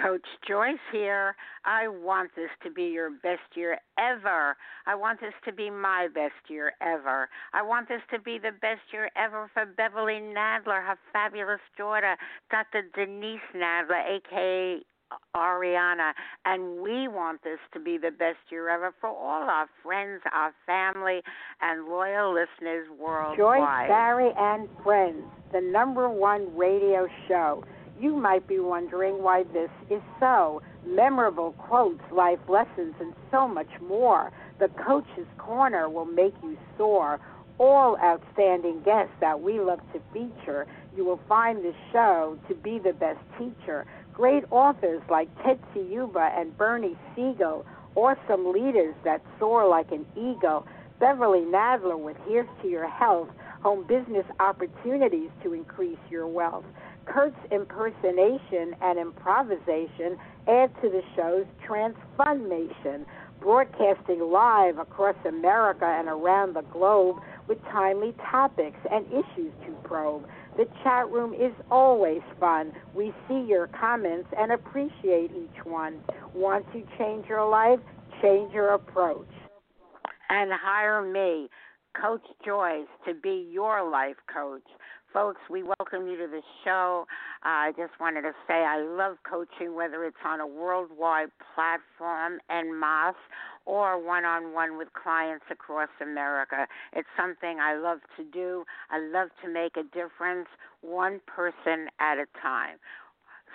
Coach Joyce here. I want this to be your best year ever. I want this to be my best year ever. I want this to be the best year ever for Beverly Nadler, her fabulous daughter, Dr. Denise Nadler, aka Ariana, and we want this to be the best year ever for all our friends, our family, and loyal listeners worldwide. Joyce Barrie and Friends, the number one radio show. You might be wondering why this is so. Memorable quotes, life lessons, and so much more. The Coach's Corner will make you soar. All outstanding guests that we love to feature. You will find this show to be the best teacher. Great authors like Tetsi Yuba and Bernie Siegel. Awesome leaders that soar like an eagle. Beverly Nadler with Here's to Your Health. Home business opportunities to increase your wealth. Kurt's impersonation and improvisation add to the show's transformation, broadcasting live across America and around the globe with timely topics and issues to probe. The chat room is always fun. We see your comments and appreciate each one. Want to change your life? Change your approach. And hire me, Coach Joyce, to be your life coach. Folks, we welcome you to the show. I just wanted to say I love coaching, whether it's on a worldwide platform and mass or one on one with clients across America. It's something I love to do. I love to make a difference one person at a time.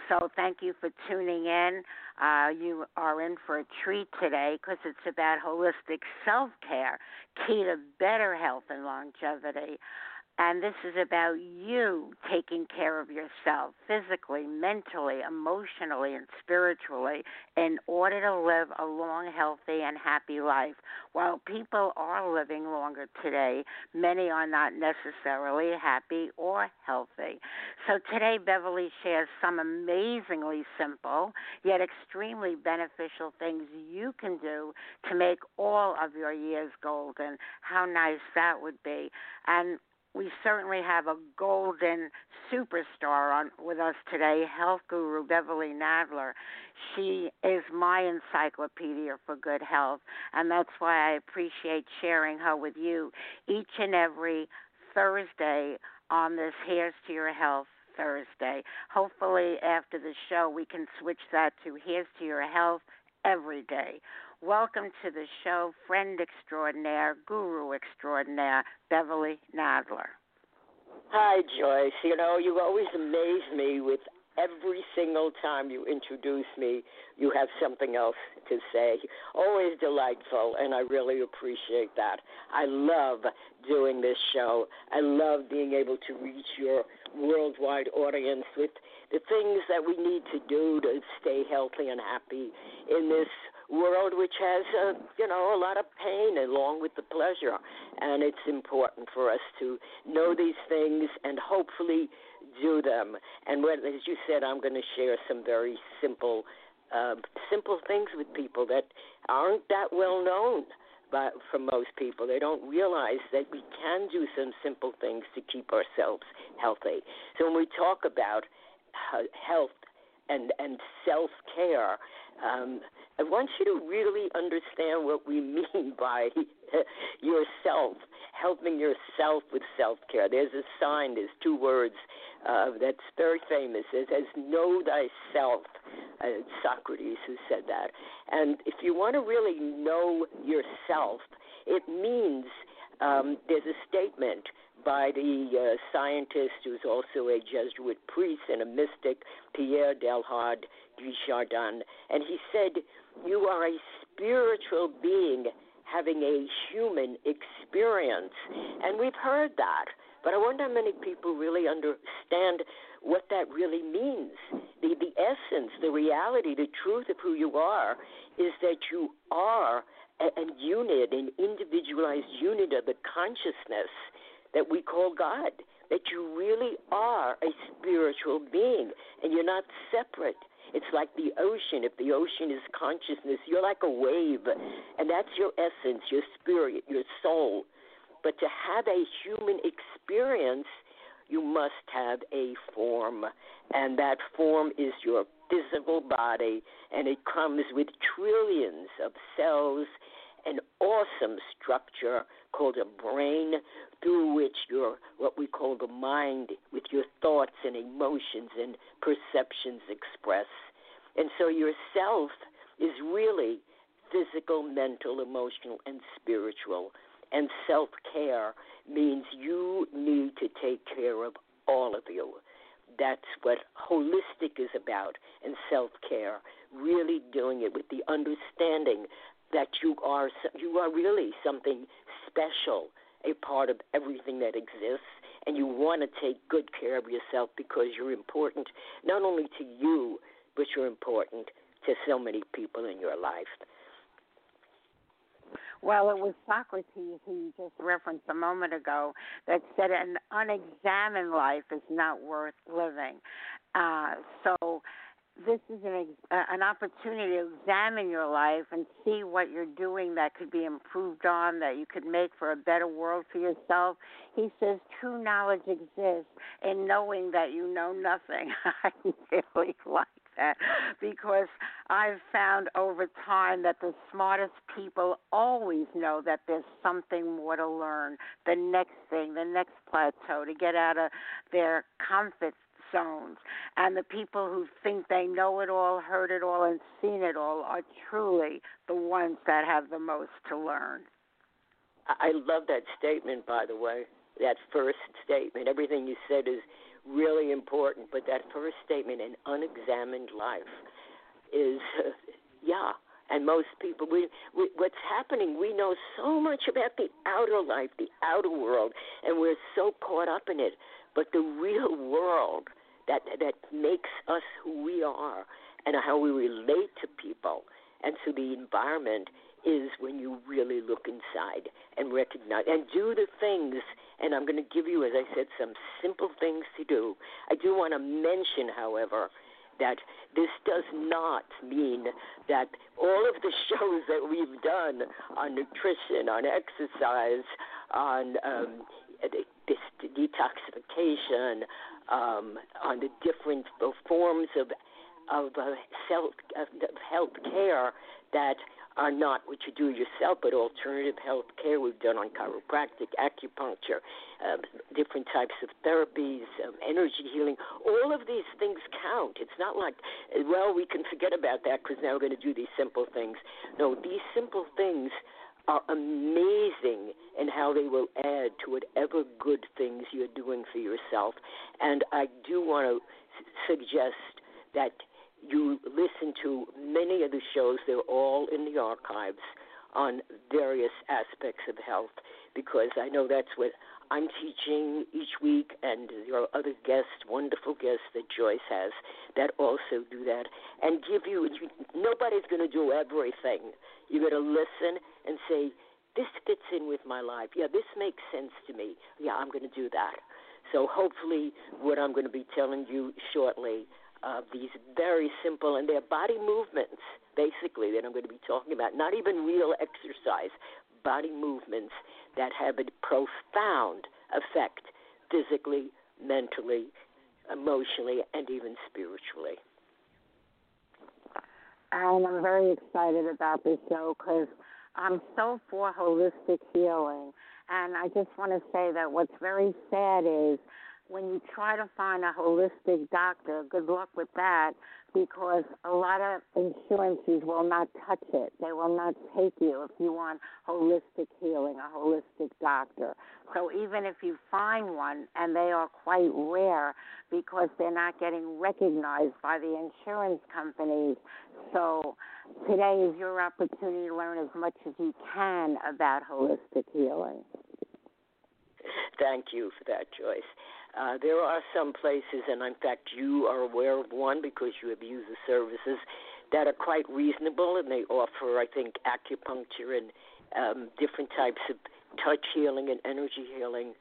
So thank you for tuning in. Uh, you are in for a treat today because it's about holistic self care, key to better health and longevity. And this is about you taking care of yourself physically, mentally, emotionally, and spiritually in order to live a long, healthy, and happy life. While people are living longer today, many are not necessarily happy or healthy. So today, Beverly shares some amazingly simple yet extremely beneficial things you can do to make all of your years golden. How nice that would be. And we certainly have a golden superstar on with us today, health guru Beverly Nadler. She is my encyclopedia for good health, and that's why I appreciate sharing her with you each and every Thursday on this Here's to Your Health Thursday. Hopefully, after the show, we can switch that to Here's to Your Health every day. Welcome to the show, friend extraordinaire, guru extraordinaire, Beverly Nadler. Hi, Joyce. You know, you always amaze me with every single time you introduce me, you have something else to say. Always delightful, and I really appreciate that. I love doing this show. I love being able to reach your worldwide audience with the things that we need to do to stay healthy and happy in this world which has uh, you know a lot of pain along with the pleasure. And it's important for us to know these things and hopefully do them. And when as you said i'm going to share some very simple uh, simple things with people that aren't that well known but for most people. They don't realize that we can do some simple things to keep ourselves healthy. So when we talk about health and and self care. Um, I want you to really understand what we mean by yourself, helping yourself with self care. There's a sign. There's two words uh, that's very famous. It says "Know thyself." Uh, Socrates who said that. And if you want to really know yourself, it means um, there's a statement by the uh, scientist who's also a Jesuit priest and a mystic, Pierre Teilhard de Chardin, and he said, You are a spiritual being having a human experience. And we've heard that, but I wonder how many people really understand what that really means. The, the essence, the reality, the truth of who you are is that you are a, a unit, an individualized unit of the consciousness that we call God, that you really are a spiritual being and you're not separate. It's like the ocean. If the ocean is consciousness, you're like a wave, and that's your essence, your spirit, your soul. But to have a human experience, you must have a form, and that form is your physical body, and it comes with trillions of cells, awesome structure called a brain through which your what we call the mind with your thoughts and emotions and perceptions express. And so yourself is really physical, mental, emotional, and spiritual. And self care means you need to take care of all of you. That's what holistic is about, and self care. Really doing it with the understanding that you are you are really something special, a part of everything that exists, and you want to take good care of yourself because you're important not only to you, but you're important to so many people in your life. Well, it was Socrates who just referenced a moment ago that said an unexamined life is not worth living. Uh, so this is an an opportunity to examine your life and see what you're doing that could be improved on, that you could make for a better world for yourself. He says true knowledge exists in knowing that you know nothing. I really like that because I've found over time that the smartest people always know that there's something more to learn, the next thing, the next plateau, to get out of their comfort zones. And the people who think they know it all, heard it all, and seen it all are truly the ones that have the most to learn. I love that statement, by the way. That first statement. Everything you said is really important, but that first statement, an unexamined life, is, uh, yeah. And most people, we, we, what's happening, we know so much about the outer life, the outer world, and we're so caught up in it. But the real world that that makes us who we are and how we relate to people and to the environment is when you really look inside and recognize and do the things and I'm going to give you as I said some simple things to do. I do want to mention however that this does not mean that all of the shows that we've done on nutrition, on exercise, on um, this detoxification, um, on the different forms of of uh, self of health care that are not what you do yourself, but alternative health care. We've done on chiropractic, acupuncture, uh, different types of therapies, um, energy healing. All of these things count. It's not like, well, we can forget about that because now we're going to do these simple things. No, these simple things are amazing in how they will add to whatever good things you're doing for yourself. And I do want to suggest that you listen to many of the shows, they're all in the archives on various aspects of health because I know that's what I'm teaching each week, and there are other guests, wonderful guests that Joyce has that also do that and give you. Nobody's going to do everything. You got to listen and say, "This fits in with my life. Yeah, this makes sense to me. Yeah, I'm going to do that." So hopefully, what I'm going to be telling you shortly uh, these very simple and they're body movements basically that I'm going to be talking about. Not even real exercise, body movements that have a profound effect physically, mentally, emotionally, and even spiritually. and I'm very excited about this show because I'm so for holistic healing. And I just want to say that what's very sad is when you try to find a holistic doctor, good luck with that because a lot of insurances will not touch it. They will not take you if you want holistic healing, a holistic doctor. So even if you find one, and they are quite rare because they're not getting recognized by the insurance companies. So today is your opportunity to learn as much as you can about holistic healing. Thank you for that, Joyce. Uh, there are some places, and in fact, you are aware of one because you have used the services that are quite reasonable, and they offer, I think, acupuncture and um, different types of touch healing and energy healing.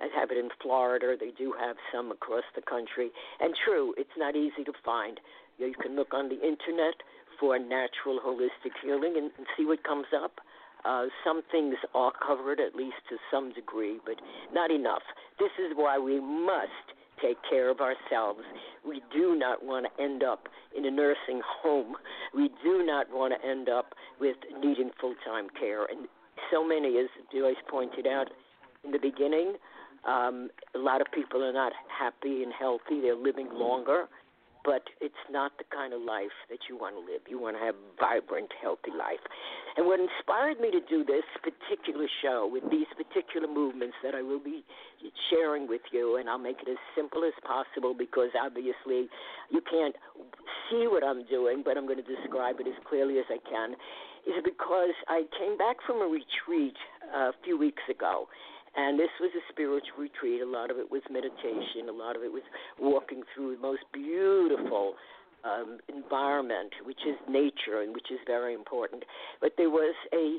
I have it in Florida. They do have some across the country. And true, it's not easy to find. You can look on the internet for natural holistic healing and, and see what comes up. Uh, some things are covered, at least to some degree, but not enough. This is why we must take care of ourselves. We do not want to end up in a nursing home. We do not want to end up with needing full time care. And so many, as Joyce pointed out in the beginning, um, a lot of people are not happy and healthy. They're living longer but it's not the kind of life that you want to live. You want to have a vibrant, healthy life. And what inspired me to do this particular show with these particular movements that I will be sharing with you, and I'll make it as simple as possible because obviously you can't see what I'm doing, but I'm going to describe it as clearly as I can, is because I came back from a retreat uh, a few weeks ago and this was a spiritual retreat. A lot of it was meditation. A lot of it was walking through the most beautiful um, environment, which is nature, and which is very important. But there was a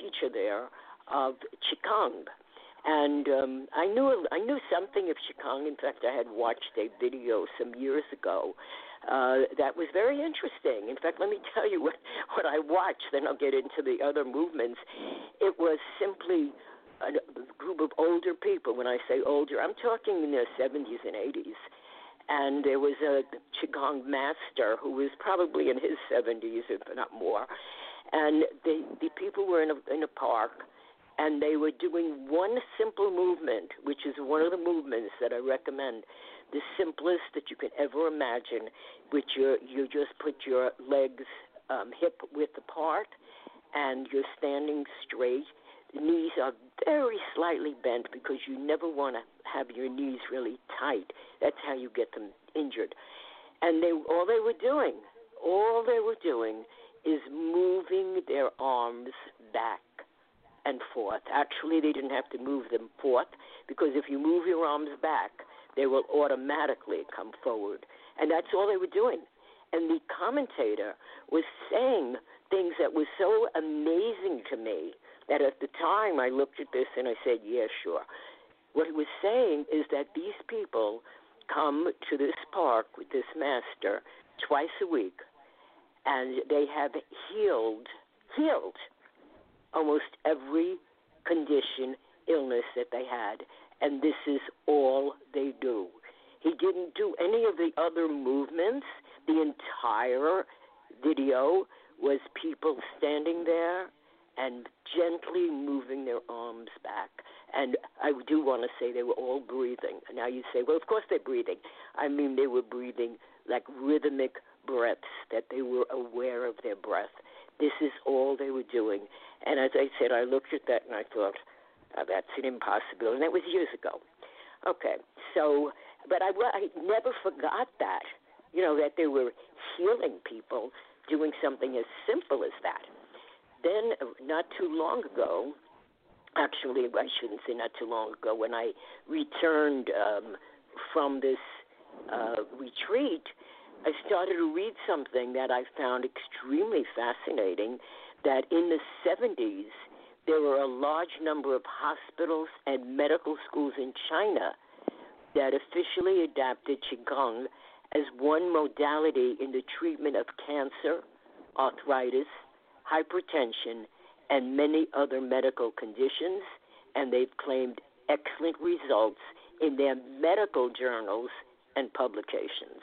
teacher there of qigong, and um, I knew I knew something of qigong. In fact, I had watched a video some years ago uh, that was very interesting. In fact, let me tell you what what I watched. Then I'll get into the other movements. It was simply a group of older people. When I say older, I'm talking in their 70s and 80s. And there was a Qigong master who was probably in his 70s, if not more. And the, the people were in a, in a park, and they were doing one simple movement, which is one of the movements that I recommend, the simplest that you can ever imagine, which you you just put your legs um, hip width apart, and you're standing straight knees are very slightly bent because you never want to have your knees really tight. That's how you get them injured. And they all they were doing, all they were doing is moving their arms back and forth. Actually, they didn't have to move them forth because if you move your arms back, they will automatically come forward. And that's all they were doing. And the commentator was saying things that were so amazing to me that at the time I looked at this and I said, yeah, sure. What he was saying is that these people come to this park with this master twice a week and they have healed, healed almost every condition, illness that they had. And this is all they do. He didn't do any of the other movements. The entire video was people standing there and gently moving their arms back. And I do want to say they were all breathing. Now you say, well, of course they're breathing. I mean, they were breathing like rhythmic breaths, that they were aware of their breath. This is all they were doing. And as I said, I looked at that and I thought, oh, that's an impossibility. And that was years ago. Okay, so, but I, I never forgot that, you know, that they were healing people doing something as simple as that then, not too long ago, actually, I shouldn't say not too long ago, when I returned um, from this uh, retreat, I started to read something that I found extremely fascinating. That in the 70s, there were a large number of hospitals and medical schools in China that officially adapted Qigong as one modality in the treatment of cancer, arthritis, hypertension, and many other medical conditions, and they've claimed excellent results in their medical journals and publications.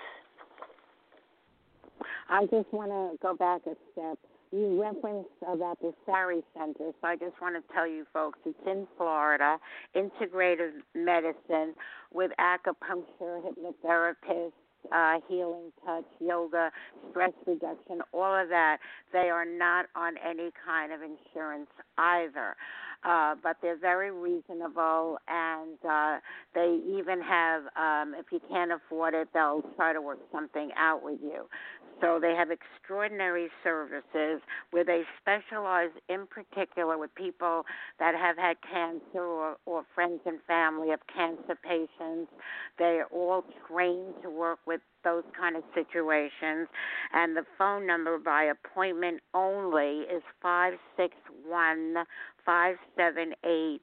I just want to go back a step. You referenced about the Sari Center, so I just want to tell you folks it's in Florida, integrative medicine with acupuncture, hypnotherapist, uh, healing touch, yoga, stress reduction, all of that. They are not on any kind of insurance either uh, but they're very reasonable, and uh, they even have, um, if you can't afford it, they'll try to work something out with you. So they have extraordinary services where they specialize in particular with people that have had cancer or, or friends and family of cancer patients. They are all trained to work with those kind of situations. And the phone number by appointment only is five six one five seven eight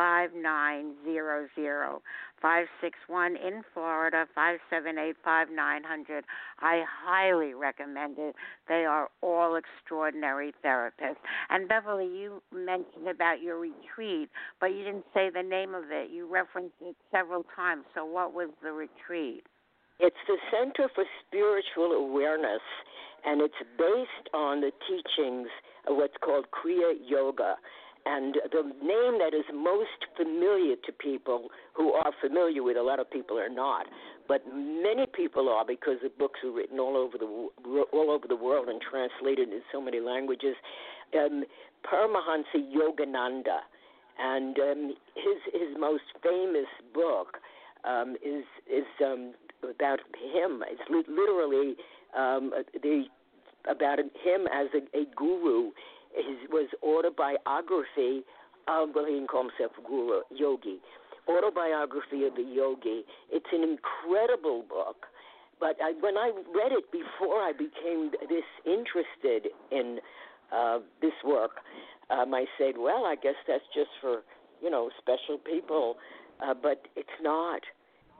five nine zero zero five six one in Florida five seven eight five nine hundred. I highly recommend it. They are all extraordinary therapists. And Beverly, you mentioned about your retreat, but you didn't say the name of it. You referenced it several times. So what was the retreat? It's the Center for Spiritual Awareness, and it's based on the teachings of what's called Kriya Yoga. And the name that is most familiar to people who are familiar with, a lot of people are not, but many people are because the books are written all over the all over the world and translated in so many languages. Um, Paramahansa Yogananda, and um, his his most famous book um, is is um, about him. It's literally um, the about him as a, a guru. His was autobiography of well, he didn't call himself guru, yogi. Autobiography of the yogi. It's an incredible book. But I, when I read it before I became this interested in uh, this work, um, I said, well, I guess that's just for you know special people. Uh, but it's not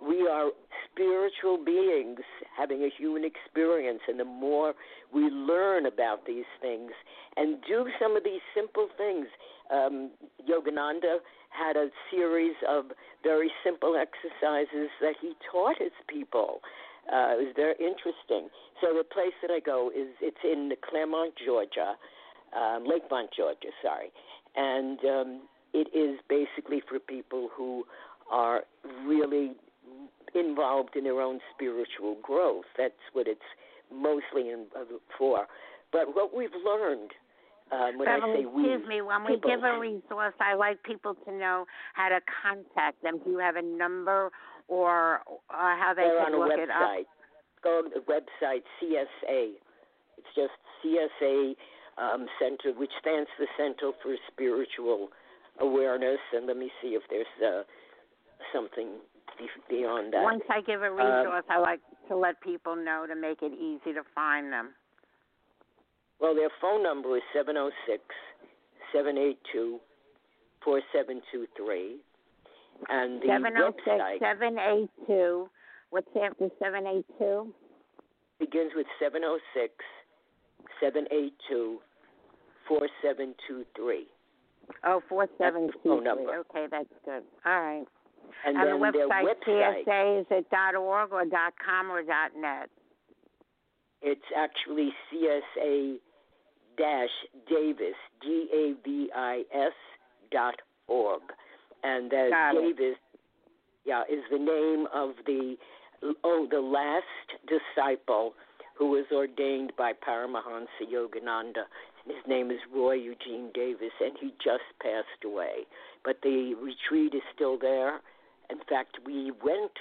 we are spiritual beings having a human experience, and the more we learn about these things and do some of these simple things, um, Yogananda had a series of very simple exercises that he taught his people. Uh, it was very interesting. So the place that I go is it's in Claremont, Georgia, um, Lakemont, Georgia, sorry, and um, it is basically for people who are really involved in their own spiritual growth. That's what it's mostly in, uh, for. But what we've learned um, when Beverly, I say we, excuse me, when people, we give a resource, I like people to know how to contact them. Do you have a number or uh, how they they're can on a look website. it up? Go to the website CSA. It's just CSA um, Center, which stands for Center for Spiritual Awareness. And let me see if there's uh, something beyond that. Once I give a resource, uh, I like to let people know to make it easy to find them. Well, their phone number is seven zero oh six seven eight two four seven two three, and the 706 website 782. What's after 782? begins with seven zero oh six seven eight two four seven two three. Oh, four seven That's the phone number. Okay, that's good. All right. And, And, the website, website, CSA, is it dot .org or dot .com or dot .net? it's actually CSA dash Davis D A V I S dot org, and uh, Got it. Davis, yeah, is the name of the oh the last disciple who was ordained by Paramahansa Yogananda. His name is Roy Eugene Davis, and he just passed away. But the retreat is still there. In fact, we went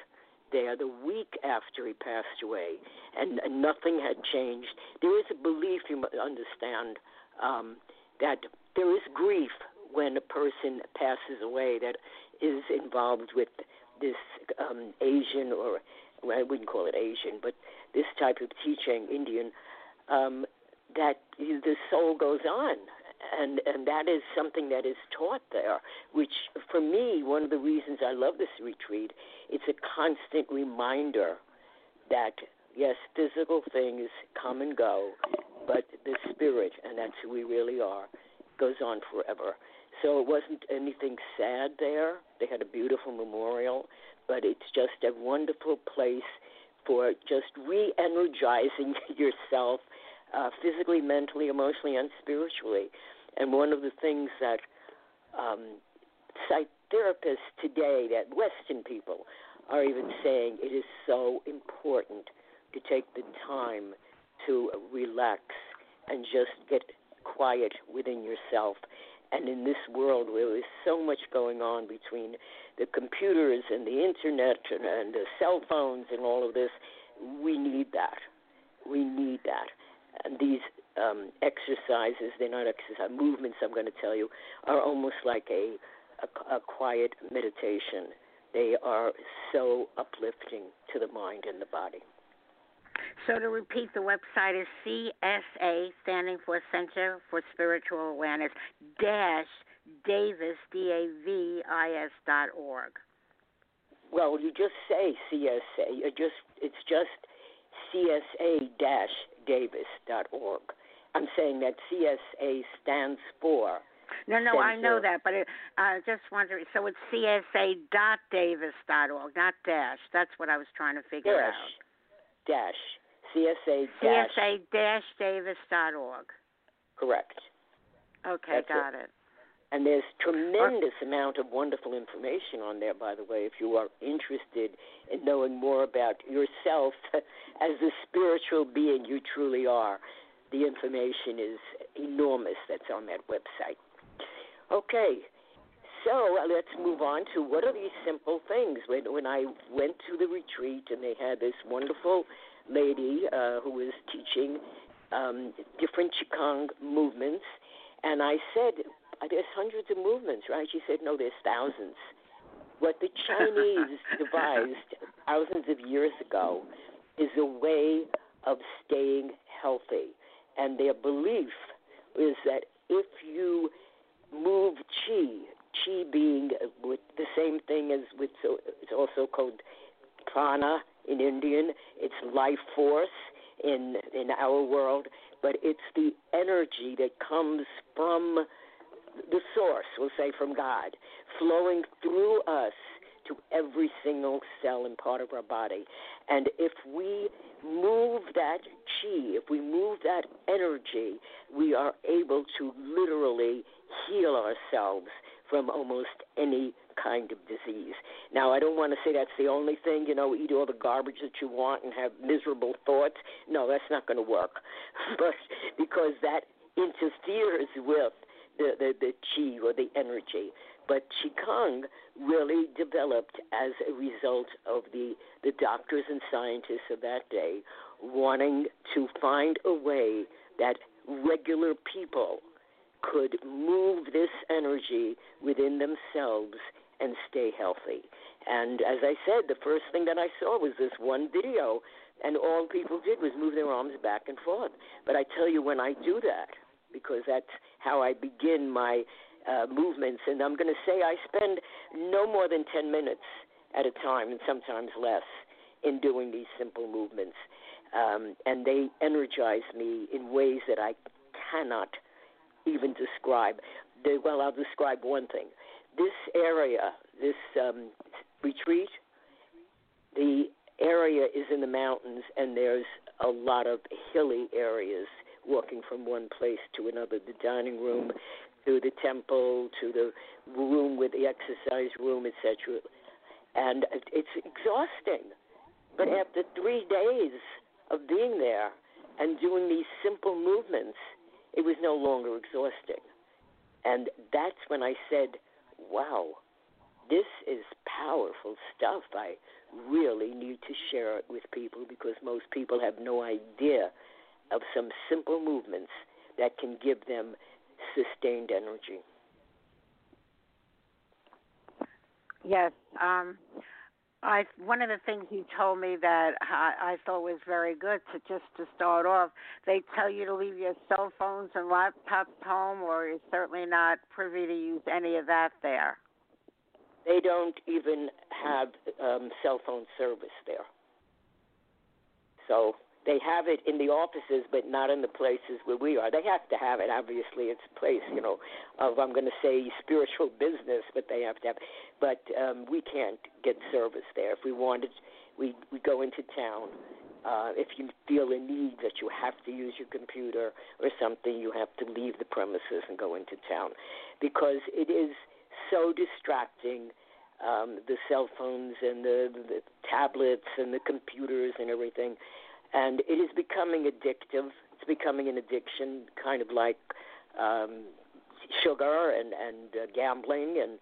there the week after he passed away, and, and nothing had changed. There is a belief, you understand, um, that there is grief when a person passes away that is involved with this um, Asian, or well, I wouldn't call it Asian, but this type of teaching, Indian, um, that the soul goes on. And and that is something that is taught there, which for me, one of the reasons I love this retreat, it's a constant reminder that yes, physical things come and go, but the spirit, and that's who we really are, goes on forever. So it wasn't anything sad there. They had a beautiful memorial, but it's just a wonderful place for just re energizing yourself uh, physically, mentally, emotionally, and spiritually. And one of the things that um, psychotherapists today, that Western people, are even saying it is so important to take the time to relax and just get quiet within yourself. And in this world where there's so much going on between the computers and the internet and, and the cell phones and all of this, we need that. We need that. These um, exercises, they're not exercise, movements, I'm going to tell you, are almost like a, a, a quiet meditation. They are so uplifting to the mind and the body. So to repeat, the website is CSA, standing for Center for Spiritual Awareness, dash Davis, D A V I S dot org. Well, you just say CSA. You just it's just CSA dash Davis dot org. I'm saying that CSA stands for. No, no, I know that, but I uh, just wondering. So it's CSA dot Davis dot org, not dash. That's what I was trying to figure dash, out. Dash. CSA dash. CSA dash Davis dot org. Correct. Okay, That's got it. it. And there's tremendous amount of wonderful information on there, by the way, if you are interested in knowing more about yourself as the spiritual being you truly are. The information is enormous that's on that website. Okay, so let's move on to what are these simple things. When, when I went to the retreat and they had this wonderful lady uh, who was teaching um, different Qigong movements, and I said, there's hundreds of movements, right? She said, no, there's thousands. What the Chinese devised thousands of years ago is a way of staying healthy. And their belief is that if you move chi, chi being with the same thing as with, so it's also called prana in Indian, it's life force in in our world, but it's the energy that comes from the source, we'll say from God, flowing through us to every single cell and part of our body. And if we move that chi, if we move that energy, we are able to literally heal ourselves from almost any kind of disease. Now, I don't want to say that's the only thing, you know, eat all the garbage that you want and have miserable thoughts. No, that's not going to work. But because that interferes with the, the, chi or the energy. But Qigong really developed as a result of the, the doctors and scientists of that day wanting to find a way that regular people could move this energy within themselves and stay healthy. And as I said, the first thing that I saw was this one video, and all people did was move their arms back and forth. But I tell you, when I do that, because that's how I begin my uh, movements. And I'm going to say I spend no more than 10 minutes at a time, and sometimes less, in doing these simple movements. Um, and they energize me in ways that I cannot even describe. They, well, I'll describe one thing. This area, this um, retreat, the area is in the mountains, and there's a lot of hilly areas walking from one place to another the dining room through the temple to the room with the exercise room etc and it's exhausting. But after 3 days of being there and doing these simple movements it was no longer exhausting. And that's when i said wow this is powerful stuff. I really need to share it with people because most people have no idea of some simple movements that can give them sustained energy. Yes. Um, I one of the things you told me that I, I thought was very good to just to start off. They tell you to leave your cell phones and laptops home, or you're certainly not privy to use any of that there. They don't even have um, cell phone service there, so they have it in the offices, but not in the places where we are. They have to have it. Obviously, it's a place, you know, of I'm going to say spiritual business, but they have to have. But um, we can't get service there. If we wanted, we we go into town. Uh, if you feel a need that you have to use your computer or something, you have to leave the premises and go into town, because it is so distracting. Um, the cell phones and the, the tablets and the computers and everything and it is becoming addictive. It's becoming an addiction, kind of like um, sugar and and uh, gambling and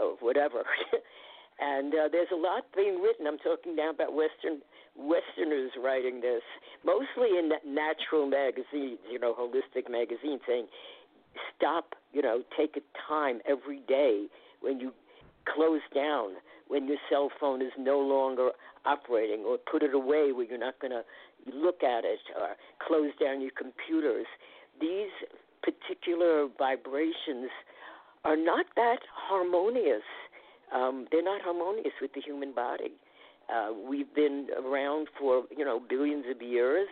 uh, whatever. and uh, there's a lot being written. I'm talking now about Western Westerners writing this, mostly in natural magazines, you know, holistic magazines, saying stop, you know, take a time every day when you close down, when your cell phone is no longer operating, or put it away where you're not going to look at it or close down your computers. These particular vibrations are not that harmonious. Um, they're not harmonious with the human body. Uh, we've been around for you know billions of years,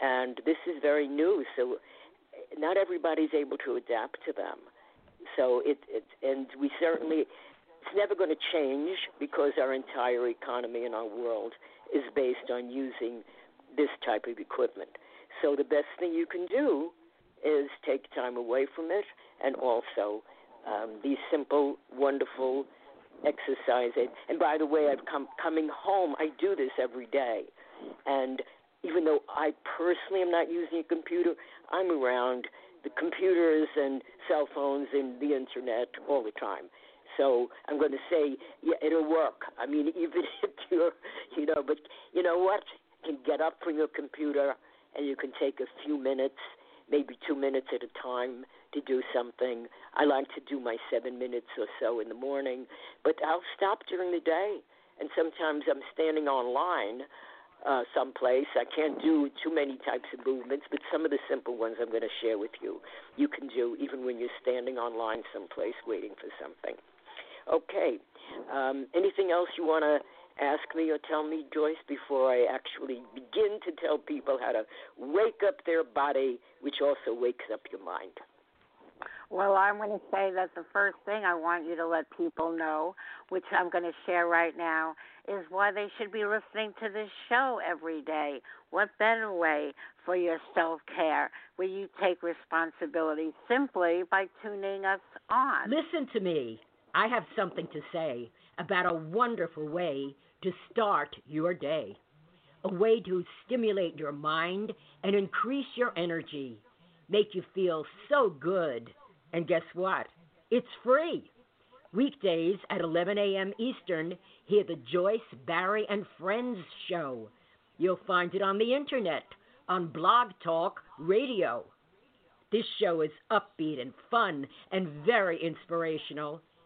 and this is very new. So not everybody's able to adapt to them. So it, it and we certainly it's never going to change because our entire economy and our world is based on using this type of equipment. So the best thing you can do is take time away from it, and also um, these simple, wonderful exercises. And by the way, I've come coming home. I do this every day, and even though I personally am not using a computer, I'm around the computers and cell phones and the internet all the time. So I'm going to say, yeah, it'll work. I mean, even if you're, you know, but you know what? Can get up from your computer and you can take a few minutes, maybe two minutes at a time, to do something. I like to do my seven minutes or so in the morning, but I'll stop during the day. And sometimes I'm standing online uh, someplace. I can't do too many types of movements, but some of the simple ones I'm going to share with you. You can do even when you're standing online someplace waiting for something. Okay. Um, anything else you want to ask me or tell me, Joyce, before I actually begin to tell people how to wake up their body, which also wakes up your mind? Well, I'm going to say that the first thing I want you to let people know, which I'm going to share right now, is why they should be listening to this show every day. What better way for your self care where you take responsibility simply by tuning us on? Listen to me. I have something to say about a wonderful way to start your day, a way to stimulate your mind and increase your energy, make you feel so good. And guess what? It's free. Weekdays at 11 a.m. Eastern, hear the Joyce, Barrie, and Friends show. You'll find it on the internet, on Blog Talk Radio. This show is upbeat and fun and very inspirational.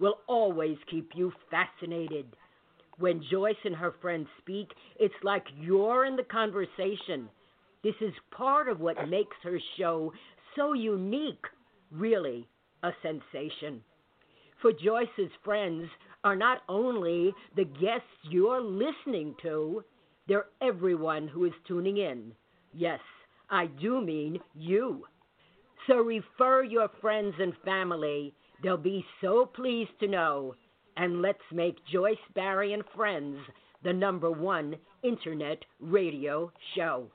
will always keep you fascinated. When Joyce and her friends speak, it's like you're in the conversation. This is part of what makes her show so unique, really a sensation. For Joyce's friends are not only the guests you're listening to, they're everyone who is tuning in. Yes, I do mean you. So refer your friends and family They'll be so pleased to know. And let's make Joyce Barrie and Friends the number one internet radio show.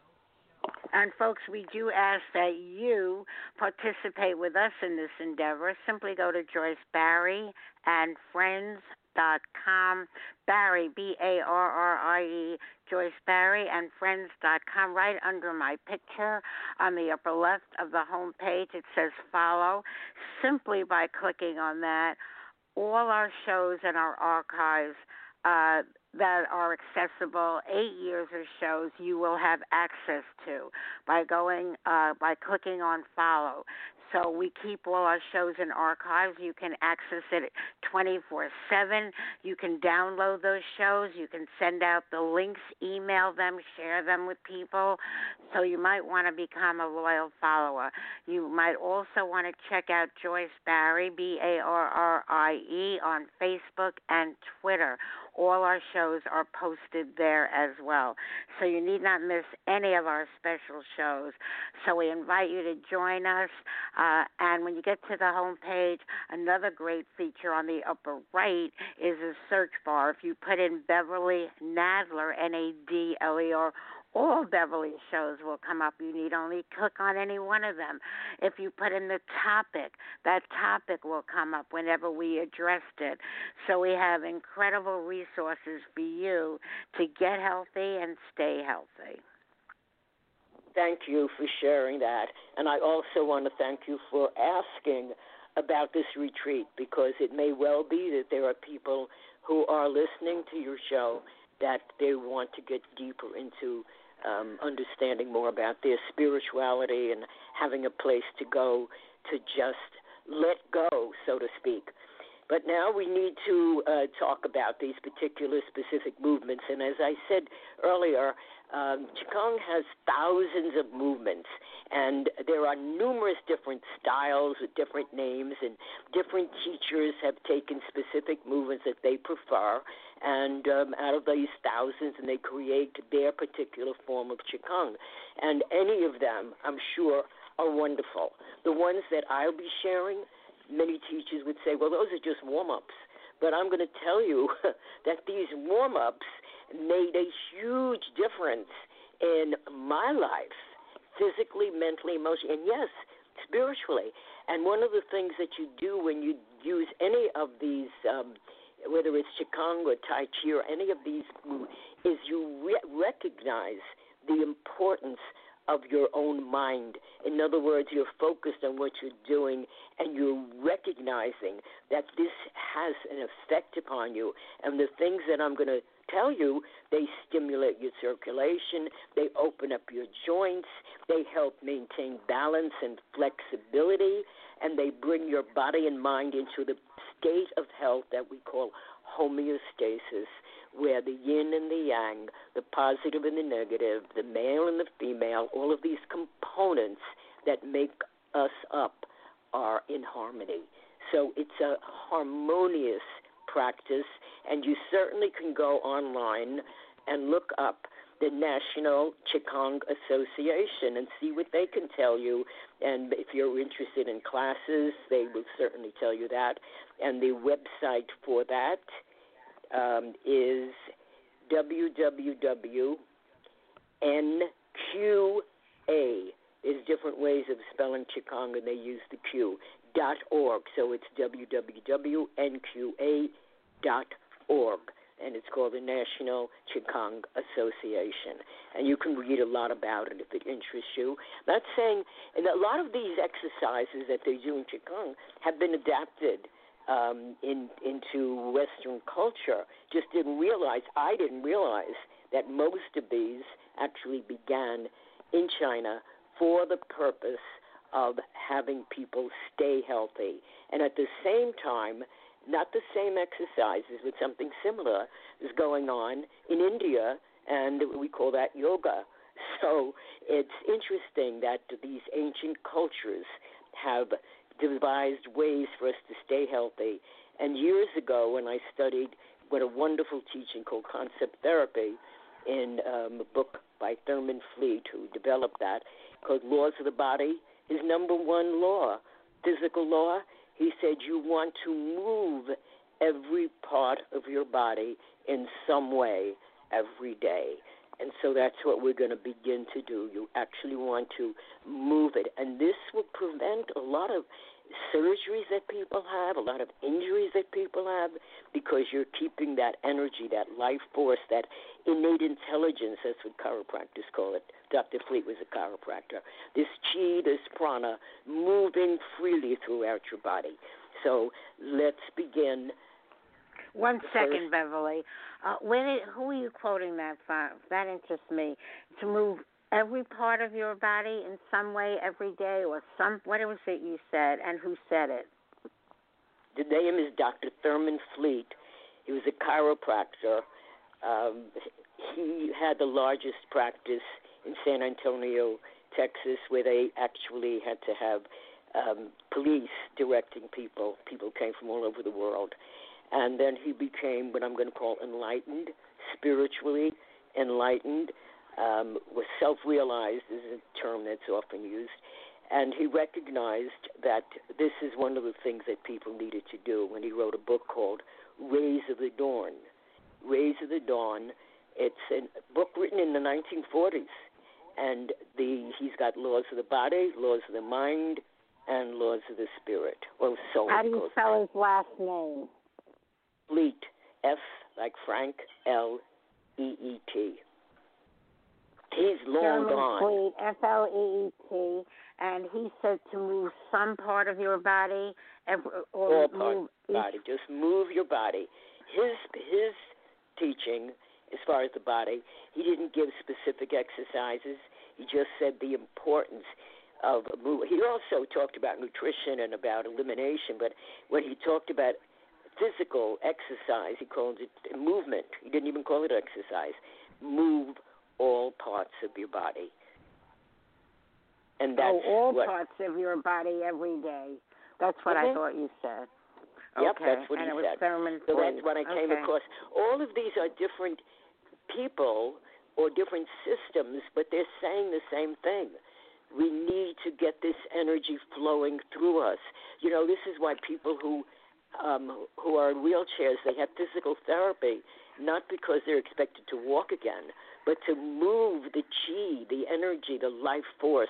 And folks, we do ask that you participate with us in this endeavor. Simply go to Joyce Barrie and Friends dot com. Barrie, B A R R I E, Joyce Barrie and Friends dot com. Right under my picture on the upper left of the home page, it says follow. Simply by clicking on that, all our shows and our archives. Uh, that are accessible, eight years of shows you will have access to by going uh, by clicking on follow. So we keep all our shows in archives. You can access it 24 7. You can download those shows. You can send out the links, email them, share them with people. So you might want to become a loyal follower. You might also want to check out Joyce Barrie, B A R R I E, on Facebook and Twitter. All our shows are posted there as well. So you need not miss any of our special shows. So we invite you to join us. Uh, and when you get to the home page, another great feature on the upper right is a search bar. If you put in Beverly Nadler, N A D L E R, all Beverly shows will come up. You need only click on any one of them. If you put in the topic, that topic will come up whenever we addressed it. So we have incredible resources for you to get healthy and stay healthy. Thank you for sharing that. And I also want to thank you for asking about this retreat because it may well be that there are people who are listening to your show that they want to get deeper into um, understanding more about their spirituality and having a place to go to just let go, so to speak. But now we need to uh, talk about these particular specific movements. And as I said earlier, um, Qigong has thousands of movements, and there are numerous different styles with different names, and different teachers have taken specific movements that they prefer, and um, out of these thousands, and they create their particular form of Qigong. And any of them, I'm sure, are wonderful. The ones that I'll be sharing, many teachers would say, well, those are just warm ups. But I'm going to tell you that these warm ups made a huge difference in my life, physically, mentally, emotionally, and yes, spiritually. And one of the things that you do when you use any of these, um, whether it's Qigong or Tai Chi or any of these, is you re- recognize the importance of your own mind. In other words, you're focused on what you're doing and you're recognizing that this has an effect upon you. And the things that I'm going to tell you they stimulate your circulation, they open up your joints, they help maintain balance and flexibility, and they bring your body and mind into the state of health that we call homeostasis, where the yin and the yang, the positive and the negative, the male and the female, all of these components that make us up are in harmony. So it's a harmonious practice, and you certainly can go online and look up the National Qigong Association and see what they can tell you. And if you're interested in classes, they will certainly tell you that. And the website for that um, is www.nqa. There's different ways of spelling Qigong, and they use the Q. Dot org. So it's www.nqa org, and it's called the National Qigong Association. And you can read a lot about it if it interests you. Not saying, and a lot of these exercises that they do in Qigong have been adapted um, in, into Western culture. Just didn't realize, I didn't realize that most of these actually began in China for the purpose of having people stay healthy. And at the same time, not the same exercises, but something similar is going on in India, and we call that yoga. So it's interesting that these ancient cultures have devised ways for us to stay healthy. And years ago, when I studied what a wonderful teaching called concept therapy in um, a book by Thurman Fleet, who developed that, called Laws of the Body, his number one law, physical law, he said you want to move every part of your body in some way every day. And so that's what we're going to begin to do. You actually want to move it. And this will prevent a lot of surgeries that people have, a lot of injuries that people have, because you're keeping that energy, that life force, that innate intelligence. That's what chiropractors call it. Dr. Fleet was a chiropractor. This chi, this prana, moving freely throughout your body. So let's begin One second, Beverly. Uh, when it, who are you quoting that from? That interests me. To move every part of your body in some way every day, or some. What was it you said, and who said it? The name is Dr. Thurman Fleet. He was a chiropractor. Um, he had the largest practice in San Antonio, Texas, where they actually had to have um, police directing people. People came from all over the world. And then he became what I'm going to call enlightened, spiritually enlightened, um, was self realized, is a term that's often used. And he recognized that this is one of the things that people needed to do when he wrote a book called Rays of the Dawn. Rays of the Dawn. It's a book written in the 1940s, and the he's got laws of the body, laws of the mind, and laws of the spirit or soul. How do you spell his last name? Fleet, F like Frank, L E E T. He's long German gone. Fleet, F L E E T, and he said to move some part of your body, or All part move body. Just move your body. His his teaching, as far as the body, he didn't give specific exercises. He just said the importance of move. He also talked about nutrition and about elimination, but when he talked about physical exercise, he called it movement. He didn't even call it exercise. Move all parts of your body. And that's oh, all what, parts of your body every day. That's what I Mhm. thought you said. Yep, okay. that's what and he said. So that's what I came okay. across. All of these are different people or different systems, but they're saying the same thing. We need to get this energy flowing through us. You know, this is why people who um, who are in wheelchairs they have physical therapy, not because they're expected to walk again, but to move the chi, the energy, the life force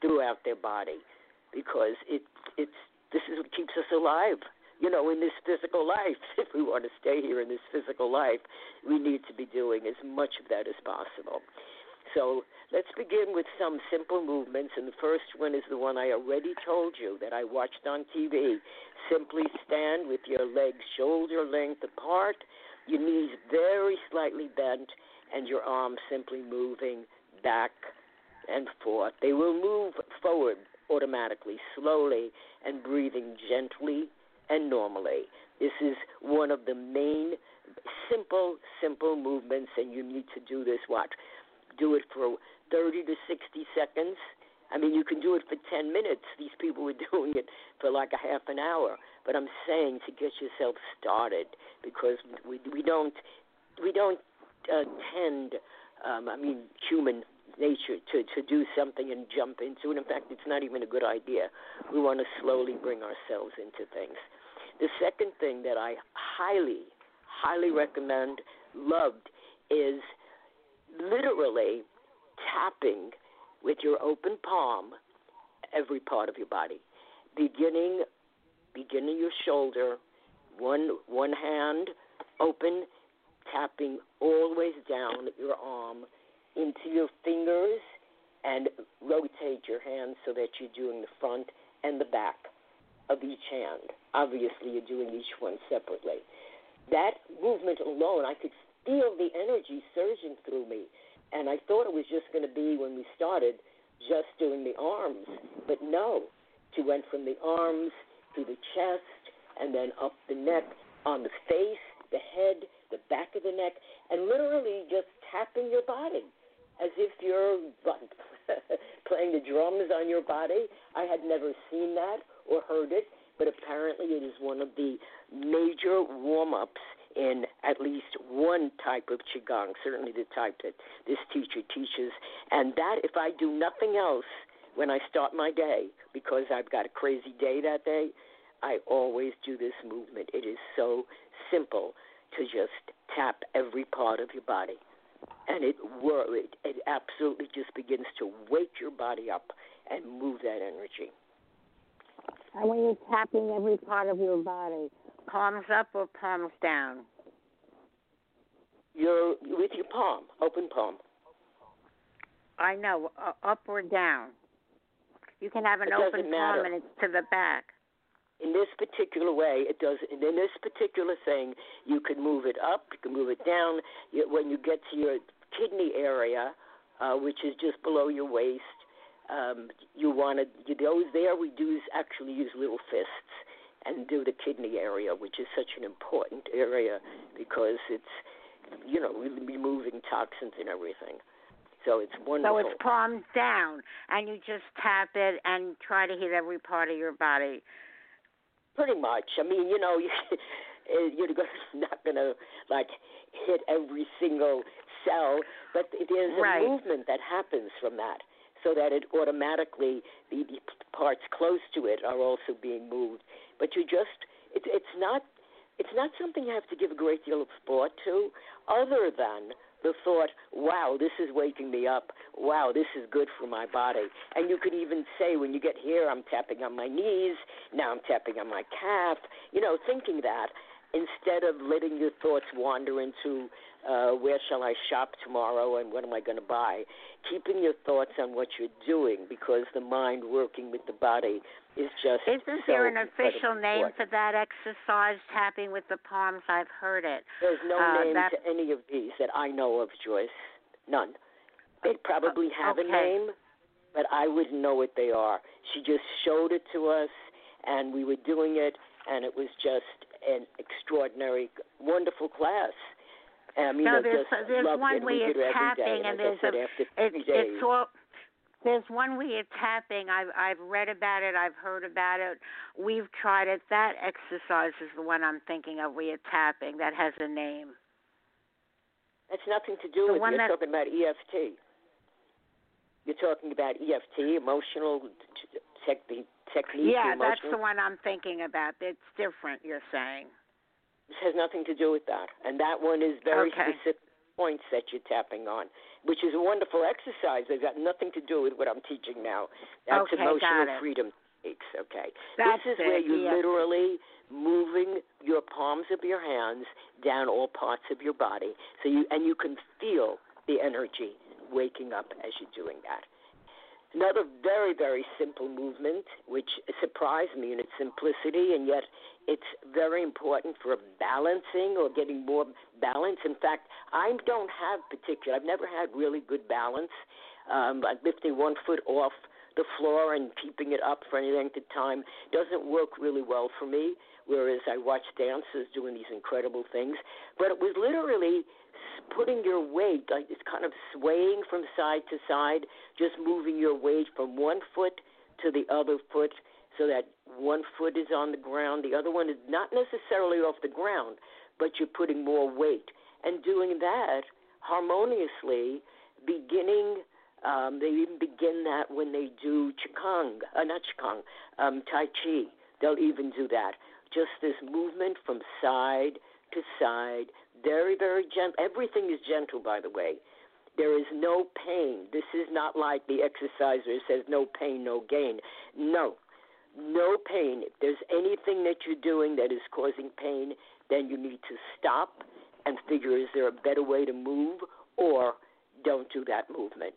throughout their body, because it it's this is what keeps us alive you know, in this physical life. If we want to stay here in this physical life, we need to be doing as much of that as possible. So let's begin with some simple movements. And the first one is the one I already told you that I watched on TV. Simply stand with your legs shoulder length apart, your knees very slightly bent, and your arms simply moving back and forth. They will move forward automatically, slowly, and breathing gently and normally. This is one of the main simple, simple movements, and you need to do this. Watch. Do it for 30 to 60 seconds. I mean, you can do it for 10 minutes. These people were doing it for like a half an hour. But I'm saying to get yourself started because we we don't we don't tend. Um, I mean, human nature to to do something and jump into it. In fact, it's not even a good idea. We want to slowly bring ourselves into things. The second thing that I highly, highly recommend, loved, is literally tapping with your open palm every part of your body, beginning, beginning your shoulder, one one hand open, tapping always down your arm into your fingers, and rotate your hands so that you're doing the front and the back of each hand. Obviously, you're doing each one separately. That movement alone, I could feel the energy surging through me. And I thought it was just going to be when we started just doing the arms. But no, she went from the arms to the chest and then up the neck, on the face, the head, the back of the neck, and literally just tapping your body as if you're playing the drums on your body. I had never seen that or heard it, but apparently it is one of the major warm ups in at least one type of Qigong, certainly the type that this teacher teaches. And that, if I do nothing else when I start my day, because I've got a crazy day that day, I always do this movement. It is so simple to just tap every part of your body. And it, it, it absolutely just begins to wake your body up and move that energy. And when you're tapping every part of your body, palms up or palms down? You're with your palm, open palm. I know, uh, up or down. You can have an It open matter. palm and it's to the back. In this particular way, it does. In this particular thing, you can move it up, you can move it down. When you get to your kidney area, uh, which is just below your waist, um, you want to those there. We do actually use little fists and do the kidney area, which is such an important area because it's you know removing toxins and everything. So it's wonderful. So it's palms down, and you just tap it and try to hit every part of your body. Pretty much. I mean, you know, you, you're not going to like hit every single cell, but there's a right. movement that happens from that, so that it automatically the, the parts close to it are also being moved. But you just it's it's not it's not something you have to give a great deal of thought to, other than the thought, wow, this is waking me up. Wow, this is good for my body. And you could even say, when you get here, I'm tapping on my knees. Now I'm tapping on my calf. You know, thinking that instead of letting your thoughts wander into uh, where shall I shop tomorrow and what am I going to buy, keeping your thoughts on what you're doing because the mind working with the body is just. Isn't so there an official name for that exercise, tapping with the palms? I've heard it. There's no uh, name that... to any of these that I know of, Joyce. None. They probably have okay. a name, but I wouldn't know what they are. She just showed it to us, and we were doing it, and it was just an extraordinary, wonderful class. And I mean, no, I there's just there's loved one it. where we it tapping, day, and there's a three it's all. There's one where you're tapping. I've I've read about it. I've heard about it. We've tried it. That exercise is the one I'm thinking of. Where you're tapping. That has a name. That's nothing to do The with. one You're that- talking about EFT. You're talking about EFT, emotional tech, technique. Yeah, emotional. that's the one I'm thinking about. It's different. You're saying. This has nothing to do with that. And that one is very Okay. specific points that you're tapping on, which is a wonderful exercise. They've got nothing to do with what I'm teaching now. That's Okay, emotional freedom techniques, okay? That's this is it, where you're yeah. literally moving your palms of your hands down all parts of your body. So you and you can feel the energy waking up as you're doing that. Another very, very simple movement, which surprised me in its simplicity, and yet it's very important for balancing or getting more balance. In fact, I don't have particular, I've never had really good balance. Um, lifting one foot off the floor and keeping it up for any length of time doesn't work really well for me. Whereas I watch dancers doing these incredible things, but it was literally putting your weight, like it's kind of swaying from side to side, just moving your weight from one foot to the other foot so that one foot is on the ground, the other one is not necessarily off the ground, but you're putting more weight. And doing that harmoniously, beginning, um, they even begin that when they do Qigong, uh, not Qigong, um, Tai Chi. They'll even do that. Just this movement from side to side, very, very gentle. Everything is gentle, by the way. There is no pain. This is not like the exerciser says no pain, no gain. No, no pain. If there's anything that you're doing that is causing pain, then you need to stop and figure is there a better way to move or don't do that movement.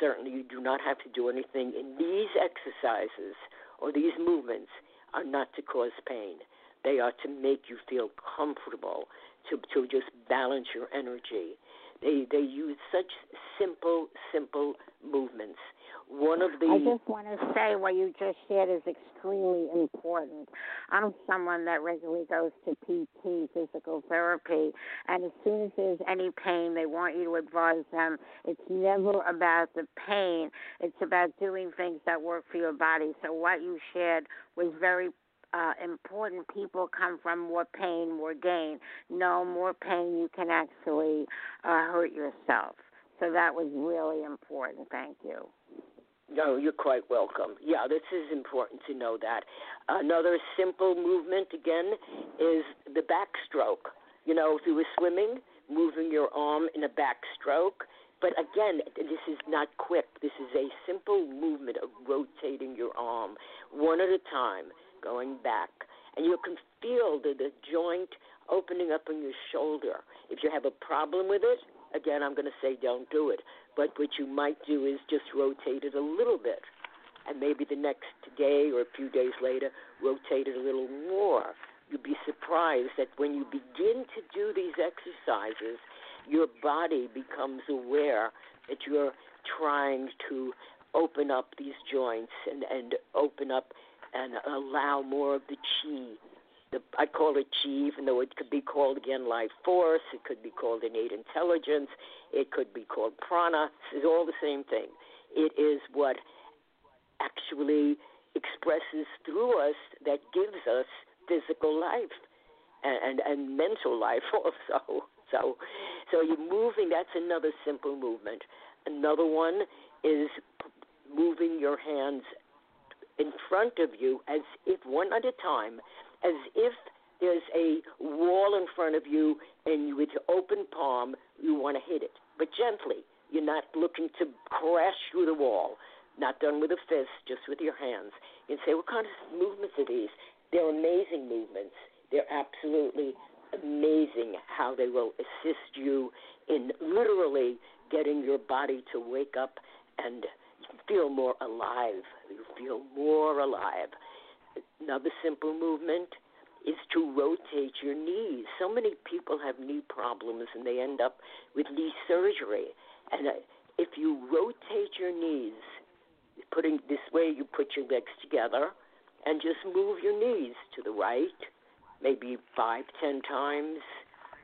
Certainly, you do not have to do anything in these exercises or these movements are not to cause pain. They are to make you feel comfortable, to to just balance your energy. They they use such simple simple movements. One of the I just want to say what you just said is extremely important. I'm someone that regularly goes to PT, physical therapy, and as soon as there's any pain, they want you to advise them. It's never about the pain, it's about doing things that work for your body. So, what you shared was very uh, important people come from more pain, more gain. No more pain, you can actually uh, hurt yourself. So that was really important. Thank you. No, you're quite welcome. Yeah, this is important to know that. Another simple movement, again, is the backstroke. You know, if you were swimming, moving your arm in a backstroke. But again, this is not quick. This is a simple movement of rotating your arm one at a time, going back. And you can feel the, the joint opening up on your shoulder. If you have a problem with it, again, I'm going to say don't do it. But what you might do is just rotate it a little bit and maybe the next day or a few days later, rotate it a little more. You'd be surprised that when you begin to do these exercises, your body becomes aware that you're trying to open up these joints and, and open up and allow more of the chi. The, I call it chi, even though it could be called again life force, it could be called innate intelligence, it could be called prana. It's all the same thing. It is what actually expresses through us that gives us physical life and, and, and mental life also. So, so you're moving. That's another simple movement. Another one is moving your hands in front of you as if one at a time, as if there's a wall in front of you and you, with your open palm you want to hit it, but gently. You're not looking to crash through the wall. Not done with a fist, just with your hands. You say, what kind of movements are these? They're amazing movements. They're absolutely amazing how they will assist you in literally getting your body to wake up and feel more alive. You feel more alive. Another simple movement is to rotate your knees. So many people have knee problems and they end up with knee surgery. And uh, if you rotate your knees, putting this way, you put your legs together and just move your knees to the right, maybe five, ten times,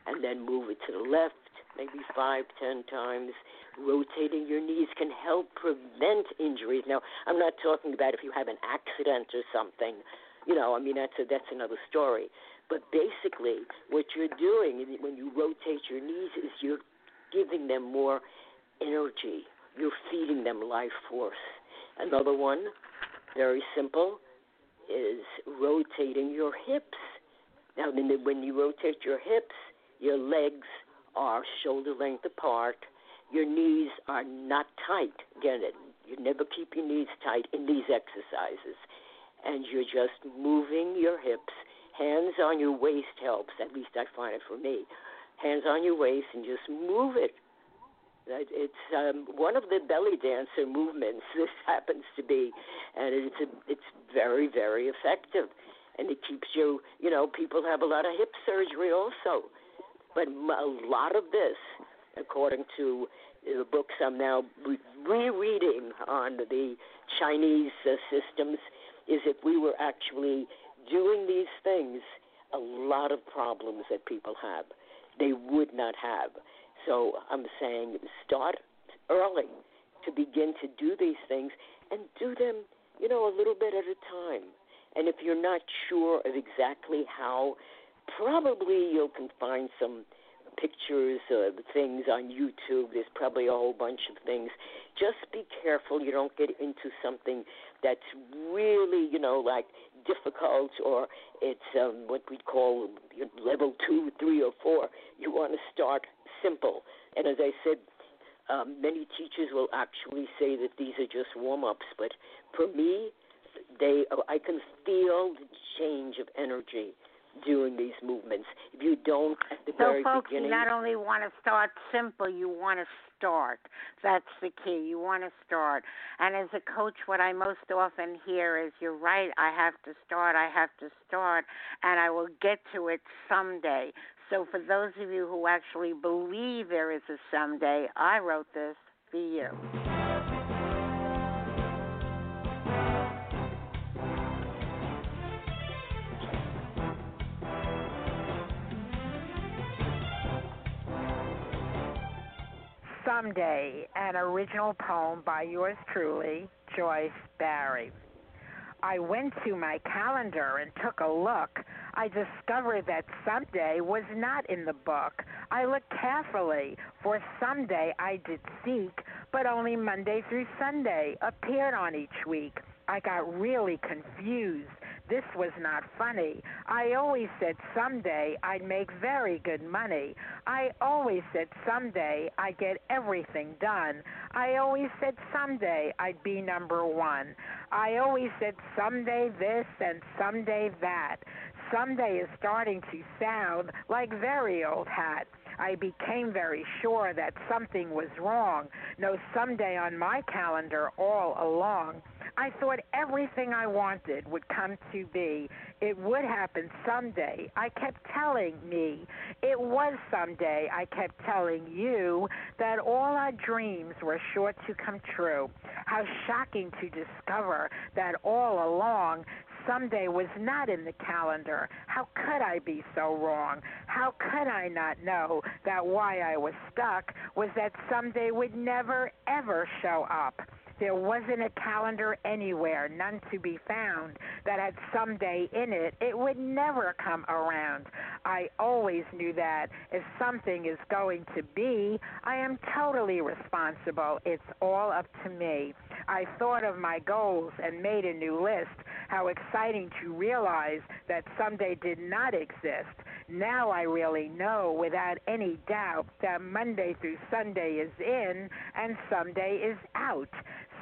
and then move it to the left, maybe five, ten times. Rotating your knees can help prevent injuries. Now, I'm not talking about if you have an accident or something. You know, I mean that's a, that's another story. But basically, what you're doing when you rotate your knees is you're giving them more energy. You're feeding them life force. Another one, very simple, is rotating your hips. Now, when you rotate your hips, your legs are shoulder length apart. Your knees are not tight. Again, it you never keep your knees tight in these exercises. And you're just moving your hips. Hands on your waist helps. At least I find it for me. Hands on your waist and just move it it's um, one of the belly dancer movements. This happens to be, and it's a, it's very very effective, and it keeps you. You know, people have a lot of hip surgery also, but a lot of this, according to the books I'm now rereading on the Chinese uh, systems, is if we were actually doing these things, a lot of problems that people have, they would not have. So I'm saying start early to begin to do these things and do them, you know, a little bit at a time. And if you're not sure of exactly how, probably you can find some pictures of things on YouTube. There's probably a whole bunch of things. Just be careful you don't get into something that's really, you know, like difficult or it's um, what we call level two, three, or four. You want to start simple. And as I said, um, many teachers will actually say that these are just warm ups, but for me, they I can feel the change of energy doing these movements. If you don't at the so very folks, beginning, you not only want to start simple, you want to start. That's the key. You want to start. And as a coach, what I most often hear is, "You're right. I have to start. I have to start, and I will get to it someday." So for those of you who actually believe there is a someday, I wrote this for you. Someday, an original poem by yours truly, Joyce Barrie. I went to my calendar and took a look. I discovered that someday was not in the book. I looked carefully, for someday I did seek, but only Monday through Sunday appeared on each week. I got really confused. This was not funny. I always said someday I'd make very good money. I always said someday I'd get everything done. I always said someday I'd be number one. I always said someday this and someday that. Someday is starting to sound like very old hat. I became very sure that something was wrong. No someday on my calendar all along. I thought everything I wanted would come to be. It would happen someday. I kept telling me it was someday. I kept telling you that all our dreams were sure to come true. How shocking to discover that all along someday was not in the calendar. How could I be so wrong? How could I not know that why I was stuck was that someday would never, ever show up? There wasn't a calendar anywhere, none to be found, that had someday in it. It would never come around. I always knew that if something is going to be, I am totally responsible. It's all up to me. I thought of my goals and made a new list. How exciting to realize that someday did not exist. Now I really know without any doubt that Monday through Sunday is in and Sunday is out.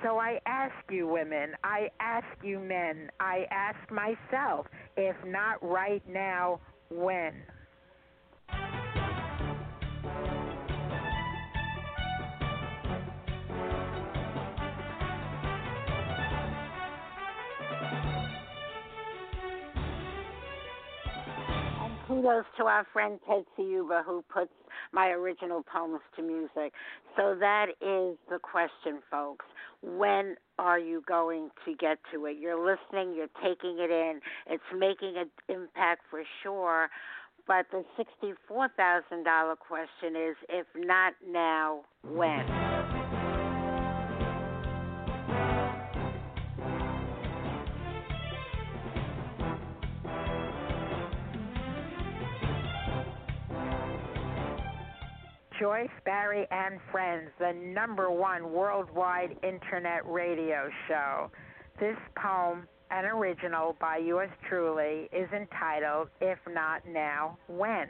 So I ask you, women, I ask you, men, I ask myself, if not right now, when? Kudos to our friend Ted Siuba who puts my original poems to music. So that is the question, folks. When are you going to get to it? You're listening, you're taking it in, it's making an impact for sure. But the $64,000 question is if not now, when? Joyce Barrie and Friends, the number one worldwide internet radio show. This poem, an original by yours truly, is entitled If Not Now, When?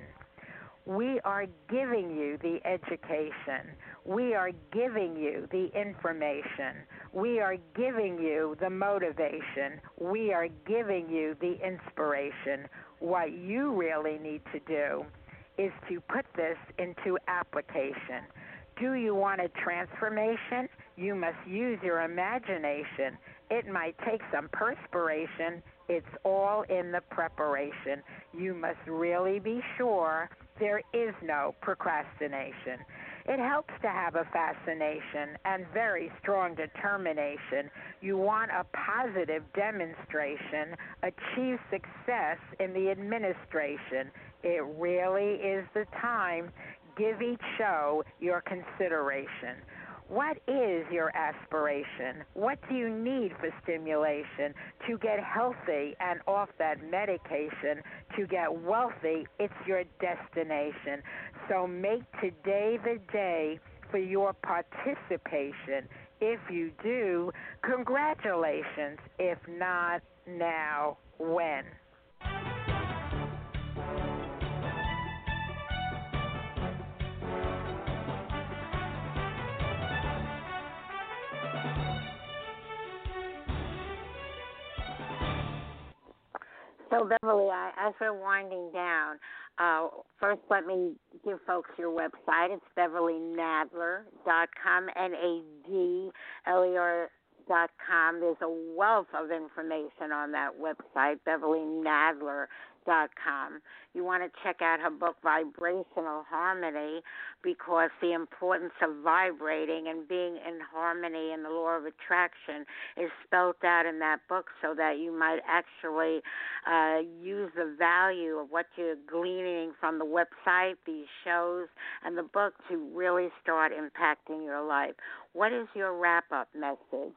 We are giving you the education. We are giving you the information. We are giving you the motivation. We are giving you the inspiration. What you really need to do is to put this into application. Do you want a transformation? You must use your imagination. It might take some perspiration. It's all in the preparation. You must really be sure there is no procrastination. It helps to have a fascination and very strong determination. You want a positive demonstration, achieve success in the administration. It really is the time. Give each show your consideration. What is your aspiration? What do you need for stimulation to get healthy and off that medication? To get wealthy, it's your destination. So make today the day for your participation. If you do, congratulations. If not, now, when? So, Beverly, as we're winding down, uh, first let me give folks your website. It's beverlynadler.com, N A D L E R dot com. There's a wealth of information on that website, Beverly Nadler com. You want to check out her book, Vibrational Harmony, because the importance of vibrating and being in harmony and the law of attraction is spelled out in that book so that you might actually uh, use the value of what you're gleaning from the website, these shows, and the book to really start impacting your life. What is your wrap up message?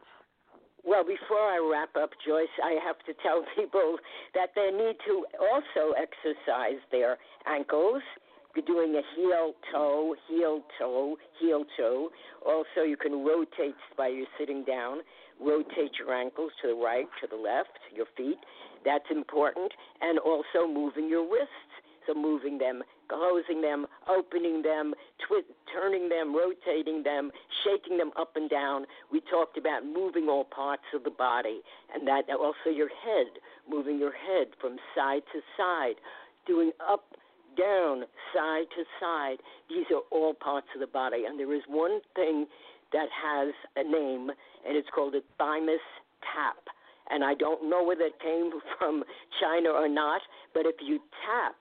Well, before I wrap up, Joyce, I have to tell people that they need to also exercise their ankles. Doing a heel toe, heel toe, heel toe. Also, you can rotate while you're sitting down. Rotate your ankles to the right, to the left, your feet. That's important. And also moving your wrists. So moving them closing them, opening them, twi- turning them, rotating them, shaking them up and down. We talked about moving all parts of the body, and that also your head, moving your head from side to side, doing up, down, side to side. These are all parts of the body, and there is one thing that has a name, and it's called a thymus tap. And I don't know whether it came from China or not, but if you tap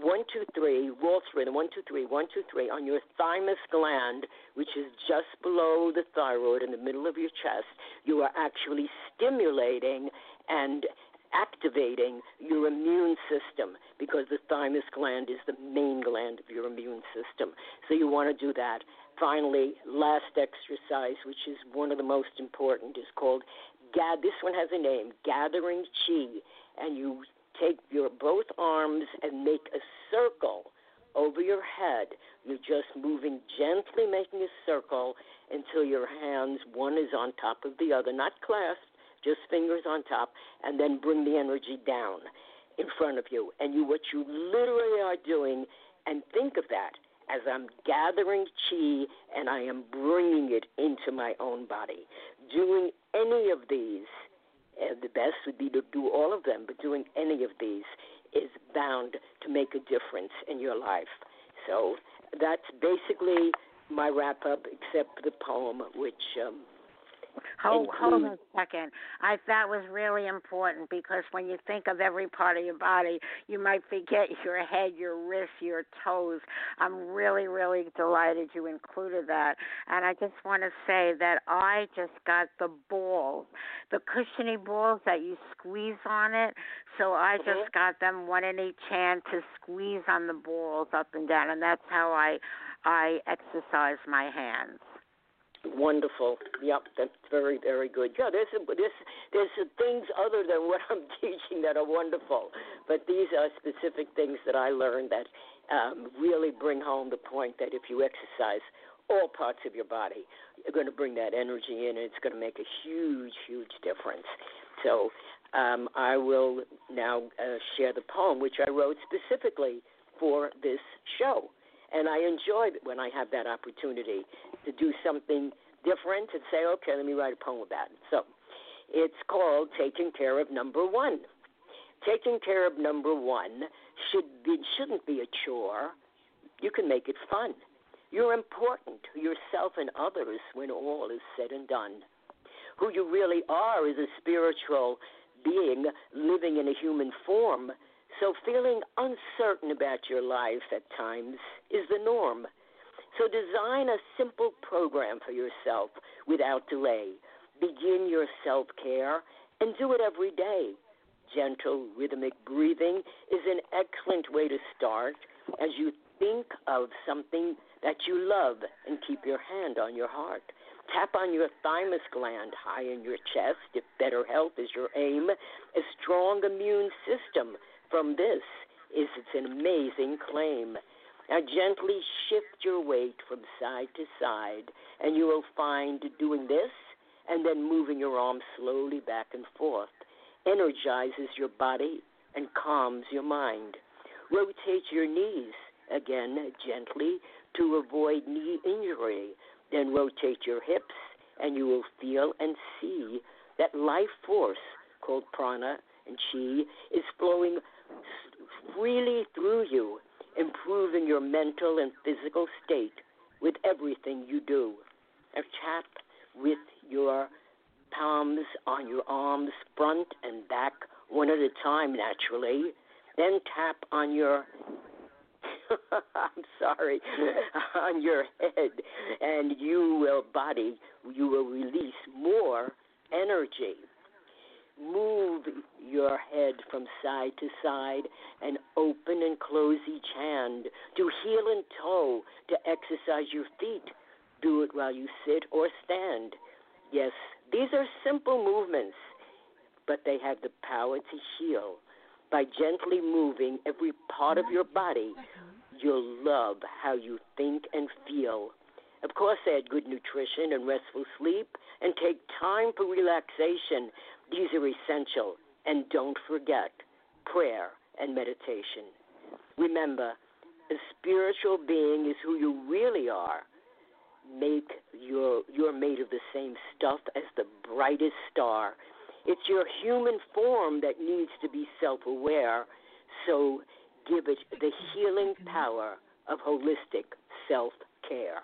one, two, three, rhythm, one, two, three, one, two, three, on your thymus gland, which is just below the thyroid in the middle of your chest, you are actually stimulating and activating your immune system because the thymus gland is the main gland of your immune system. So you want to do that. Finally, last exercise, which is one of the most important, is called Gad. This one has a name, Gathering Chi, and you take your both arms and make a circle over your head. You're just moving gently, making a circle until your hands, one is on top of the other, not clasped, just fingers on top, and then bring the energy down in front of you. And you, what you literally are doing, and think of that as I'm gathering chi and I am bringing it into my own body. Doing any of these and the best would be to do all of them, but doing any of these is bound to make a difference in your life. So that's basically my wrap up, except the poem, which um, Hold, hold on a second. I that was really important because when you think of every part of your body, you might forget your head, your wrists, your toes. I'm really, really delighted you included that. And I just want to say that I just got the balls, the cushiony balls that you squeeze on it. So I mm-hmm. just got them one in each hand to squeeze on the balls up and down, and that's how I I exercise my hands. Wonderful. Yep, that's very, very good. Yeah, there's a, there's there's things other than what I'm teaching that are wonderful, but these are specific things that I learned that um, really bring home the point that if you exercise all parts of your body, you're going to bring that energy in, and it's going to make a huge, huge difference. So um, I will now uh, share the poem which I wrote specifically for this show and I enjoy when I have that opportunity to do something different and say, okay, let me write a poem about it. So it's called Taking Care of Number One. Taking care of number one should be, shouldn't be a chore. You can make it fun. You're important to yourself and others when all is said and done. Who you really are is a spiritual being living in a human form so, feeling uncertain about your life at times is the norm. So, design a simple program for yourself without delay. Begin your self care and do it every day. Gentle, rhythmic breathing is an excellent way to start as you think of something that you love and keep your hand on your heart. Tap on your thymus gland high in your chest if better health is your aim. A strong immune system from this is it's an amazing claim. Now, gently shift your weight from side to side, and you will find doing this and then moving your arms slowly back and forth energizes your body and calms your mind. Rotate your knees again gently to avoid knee injury. Then rotate your hips, and you will feel and see that life force called prana and chi is flowing freely through you, improving your mental and physical state with everything you do. A tap with your palms on your arms, front and back, one at a time, naturally. Then tap on your I'm sorry, on your head, and you will body, you will release more energy move your head from side to side and open and close each hand. Do heel and toe to exercise your feet. Do it while you sit or stand. Yes, these are simple movements, but they have the power to heal. By gently moving every part of your body, you'll love how you think and feel. Of course, add good nutrition and restful sleep and take time for relaxation these are essential. And don't forget prayer and meditation. Remember, a spiritual being is who you really are. Make your you're made of the same stuff as the brightest star. It's your human form that needs to be self-aware. So give it the healing power of holistic self-care.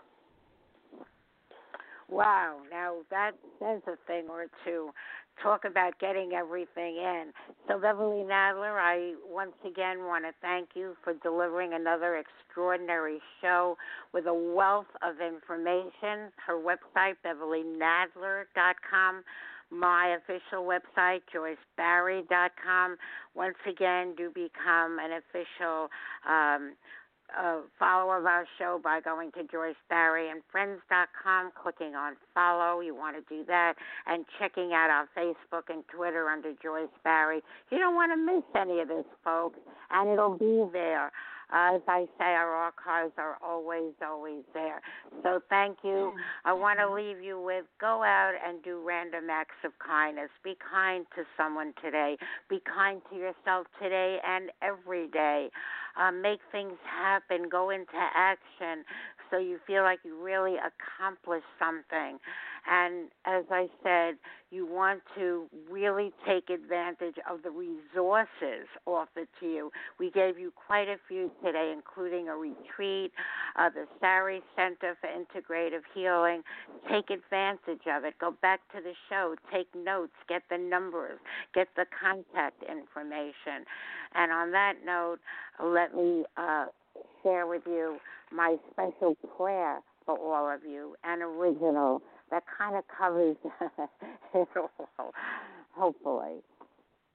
Wow, now that says a thing or two. Talk about getting everything in. So, Beverly Nadler, I once again want to thank you for delivering another extraordinary show with a wealth of information. Her website, BeverlyNadler.com. My official website, JoyceBarrie.com. Once again, do become an official um, a follower of our show by going to Joyce Barrie and Friends.com, clicking on follow. You want to do that, and checking out our Facebook and Twitter under Joyce Barrie. You don't want to miss any of this, folks, and it'll be there. Uh, as I say, our archives are always, always there. So thank you. I want to leave you with go out and do random acts of kindness. Be kind to someone today. Be kind to yourself today and every day. Uh, make things happen. Go into action so you feel like you really accomplished something. And as I said, you want to really take advantage of the resources offered to you. We gave you quite a few today, including a retreat, uh, the Sari Center for Integrative Healing. Take advantage of it. Go back to the show, take notes, get the numbers, get the contact information. And on that note, let me uh, share with you my special prayer for all of you, an original that kind of covers it all, hopefully.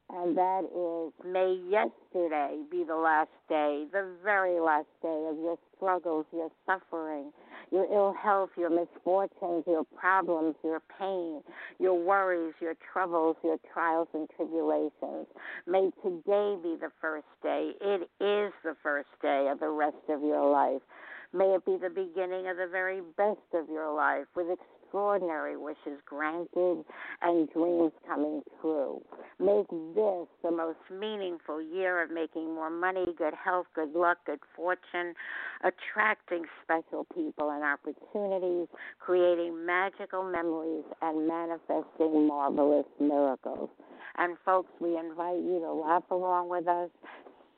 And that is, may yesterday be the last day, the very last day of your struggles, your suffering, your ill health, your misfortunes, your problems, your pain, your worries, your troubles, your trials and tribulations. May today be the first day. It is the first day of the rest of your life. May it be the beginning of the very best of your life with extraordinary wishes granted and dreams coming true. Make this the most meaningful year of making more money, good health, good luck, good fortune, attracting special people and opportunities, creating magical memories, and manifesting marvelous miracles. And folks, we invite you to laugh along with us,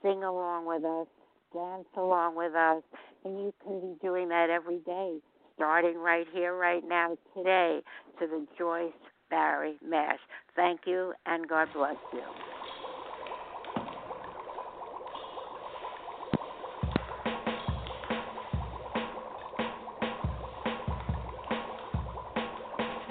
sing along with us, dance along with us, and you can be doing that every day, starting right here, right now, today, to the Joyce Barrie Mash. Thank you, and God bless you.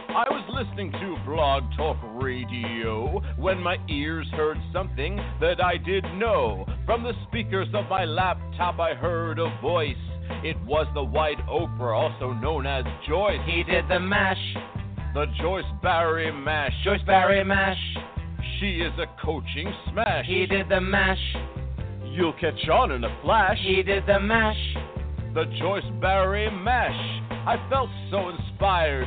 I was listening to Blog Talk Radio when my ears heard something that I didn't know. From the speakers of my laptop, I heard a voice. It was the White Oprah, also known as Joyce. He did the mash, The Joyce Barrie Mash. Joyce Barrie mash. She is a coaching smash. He did the mash, You'll catch on in a flash. he did the mash. The Joyce Barry Mash. I felt so inspired